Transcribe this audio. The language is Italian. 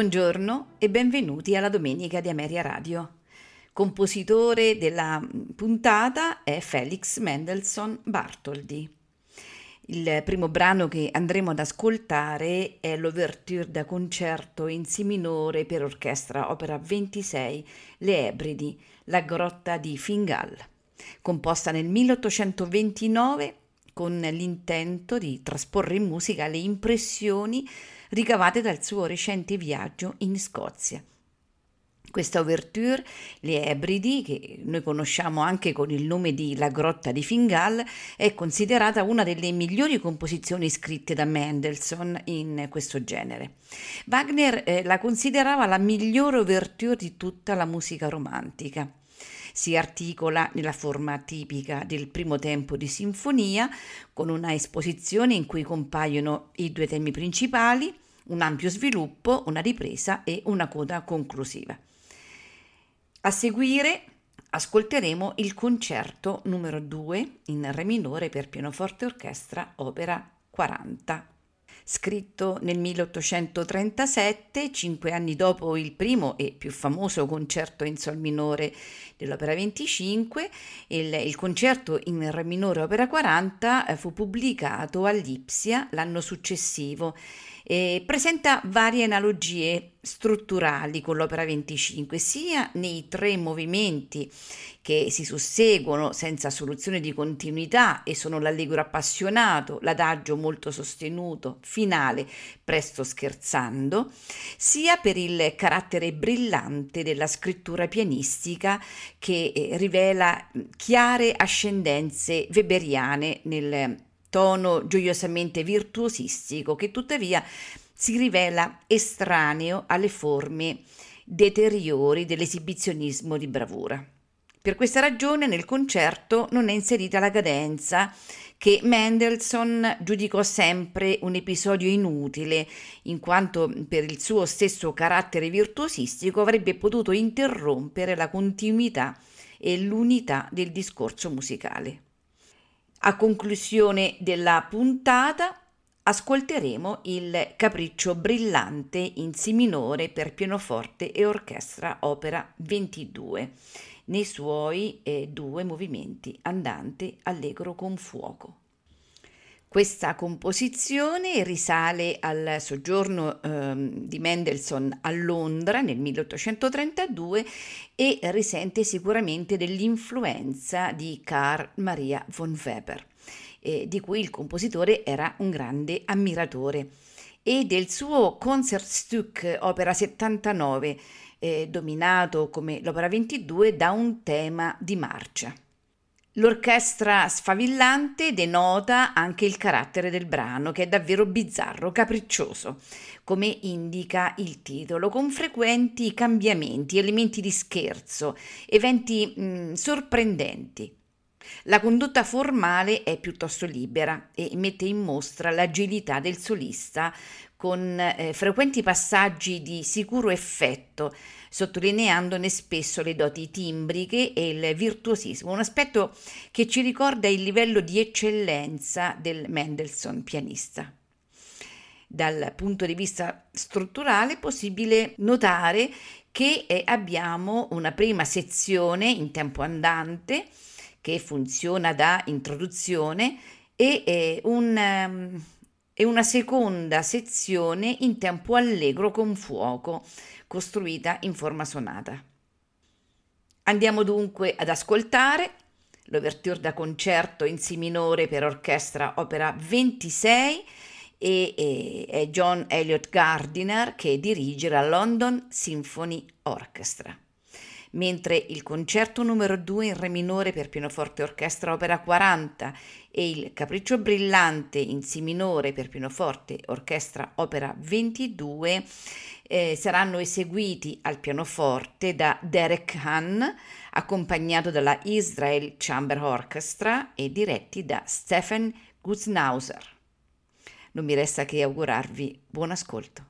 Buongiorno e benvenuti alla Domenica di Ameria Radio. Compositore della puntata è Felix Mendelssohn Bartholdy. Il primo brano che andremo ad ascoltare è l'Ouverture da concerto in Si minore per orchestra opera 26 Le Ebridi, la grotta di Fingal, composta nel 1829 con l'intento di trasporre in musica le impressioni ricavate dal suo recente viaggio in Scozia. Questa ouverture, Le Ebridi, che noi conosciamo anche con il nome di La grotta di Fingal, è considerata una delle migliori composizioni scritte da Mendelssohn in questo genere. Wagner eh, la considerava la migliore ouverture di tutta la musica romantica. Si articola nella forma tipica del primo tempo di sinfonia, con una esposizione in cui compaiono i due temi principali, un ampio sviluppo, una ripresa e una coda conclusiva. A seguire ascolteremo il concerto numero 2 in Re minore per pianoforte e orchestra, opera 40 scritto nel 1837, cinque anni dopo il primo e più famoso concerto in sol minore dell'opera 25, il, il concerto in re minore opera 40 eh, fu pubblicato a Lipsia l'anno successivo e presenta varie analogie strutturali con l'opera 25, sia nei tre movimenti che si susseguono senza soluzione di continuità e sono l'allegro appassionato, l'adagio molto sostenuto, finale, presto scherzando, sia per il carattere brillante della scrittura pianistica che eh, rivela chiare ascendenze weberiane nel tono gioiosamente virtuosistico che tuttavia si rivela estraneo alle forme deteriori dell'esibizionismo di bravura. Per questa ragione nel concerto non è inserita la cadenza che Mendelssohn giudicò sempre un episodio inutile, in quanto per il suo stesso carattere virtuosistico avrebbe potuto interrompere la continuità e l'unità del discorso musicale. A conclusione della puntata ascolteremo il Capriccio brillante in Si minore per pianoforte e orchestra opera 22 nei suoi eh, due movimenti andante allegro con fuoco. Questa composizione risale al soggiorno eh, di Mendelssohn a Londra nel 1832 e risente sicuramente dell'influenza di Carl Maria von Weber, eh, di cui il compositore era un grande ammiratore, e del suo Concertstück opera 79, eh, dominato come l'opera 22 da un tema di marcia. L'orchestra sfavillante denota anche il carattere del brano, che è davvero bizzarro, capriccioso, come indica il titolo, con frequenti cambiamenti, elementi di scherzo, eventi mh, mm, sorprendenti. La condotta formale è piuttosto libera e mette in mostra l'agilità del solista con eh, frequenti passaggi di sicuro effetto, sottolineandone spesso le doti timbriche e il virtuosismo, un aspetto che ci ricorda il livello di eccellenza del Mendelssohn pianista. Dal punto di vista strutturale è possibile notare che eh, abbiamo una prima sezione in tempo andante che funziona da introduzione e eh, un um, e una seconda sezione in tempo allegro con fuoco, costruita in forma sonata. Andiamo dunque ad ascoltare l'ouverture da concerto in Si minore per orchestra opera 26 e, è John Elliott Gardiner che dirige la London Symphony Orchestra mentre il concerto numero 2 in re minore per pianoforte orchestra opera 40 e il capriccio brillante in si minore per pianoforte orchestra opera 22 eh, saranno eseguiti al pianoforte da Derek Hahn accompagnato dalla Israel Chamber Orchestra e diretti da Stephen Guznauser. Non mi resta che augurarvi buon ascolto.